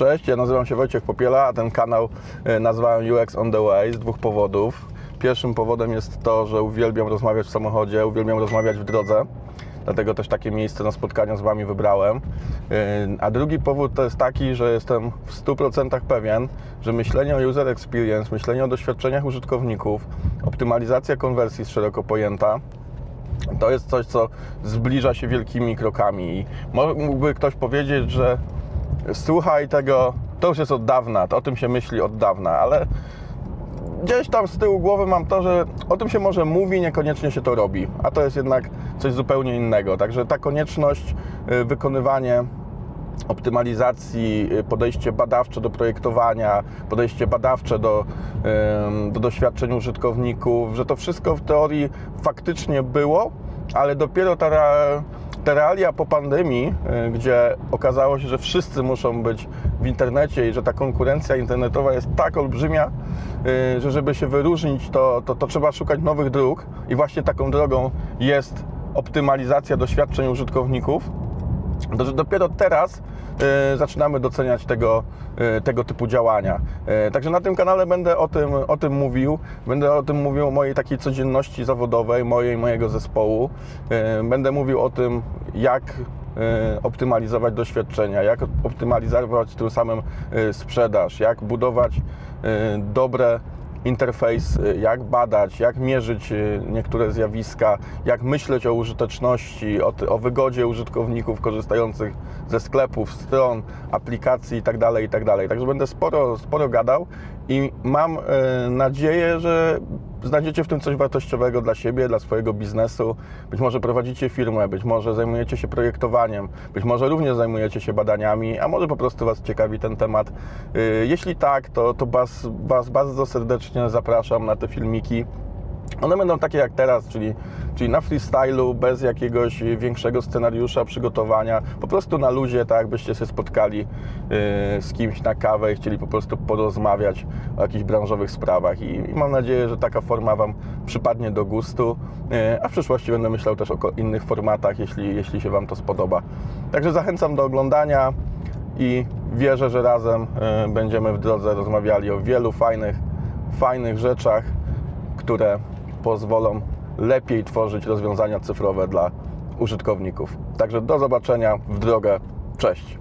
Cześć, ja nazywam się Wojciech Popiela, a ten kanał e, nazwałem UX on the Way z dwóch powodów. Pierwszym powodem jest to, że uwielbiam rozmawiać w samochodzie, uwielbiam rozmawiać w drodze. Dlatego też takie miejsce na spotkania z Wami wybrałem. E, A drugi powód to jest taki, że jestem w 100% pewien, że myślenie o user experience, myślenie o doświadczeniach użytkowników, optymalizacja konwersji jest szeroko pojęta, to jest coś, co zbliża się wielkimi krokami. I mógłby ktoś powiedzieć, że słuchaj tego, to już jest od dawna, to o tym się myśli od dawna, ale gdzieś tam z tyłu głowy mam to, że o tym się może mówi, niekoniecznie się to robi, a to jest jednak coś zupełnie innego. Także ta konieczność, y, wykonywanie optymalizacji, y, podejście badawcze do projektowania, podejście badawcze do, do doświadczeń użytkowników, że to wszystko w teorii faktycznie było, ale dopiero ta, te realia po pandemii, y, gdzie okazało się, że wszyscy muszą być w internecie i że ta konkurencja internetowa jest tak olbrzymia, y, że żeby się wyróżnić, to, to, to trzeba szukać nowych dróg. I właśnie taką drogą jest optymalizacja doświadczeń użytkowników dopiero teraz y, zaczynamy doceniać tego, y, tego typu działania. Y, także na tym kanale będę o tym, o tym mówił. Będę o tym mówił o mojej takiej codzienności zawodowej, mojej, mojego zespołu. Będę mówił o tym, jak optymalizować doświadczenia, jak optymalizować tym samym sprzedaż, jak budować dobre interfejs, y, jak badać, jak mierzyć y, niektóre zjawiska, jak myśleć o użyteczności, o, o wygodzie użytkowników korzystających ze sklepów, stron, aplikacji itd. itd. Także będę sporo, sporo gadał i mam y, nadzieję, że znajdziecie w tym coś wartościowego dla siebie, dla swojego biznesu. Być może prowadzicie firmę, być może zajmujecie się projektowaniem, być może również zajmujecie się badaniami, a może po prostu Was ciekawi ten temat. Y, Jeśli tak, to, to was, was bardzo serdecznie zapraszam na te filmiki. One będą takie jak teraz, czyli, czyli na freestylu, bez jakiegoś większego scenariusza, przygotowania, po prostu na luzie, tak jakbyście się spotkali yy, z kimś na kawę i chcieli po prostu porozmawiać o jakichś branżowych sprawach. I, i mam nadzieję, że taka forma Wam przypadnie do gustu, yy, a w przyszłości będę myślał też o innych formatach, jeśli, jeśli się Wam to spodoba. Także zachęcam do oglądania i wierzę, że razem yy, będziemy w drodze rozmawiali o wielu fajnych, fajnych rzeczach, które pozwolą lepiej tworzyć rozwiązania cyfrowe dla użytkowników. Także do zobaczenia w drogę. Cześć.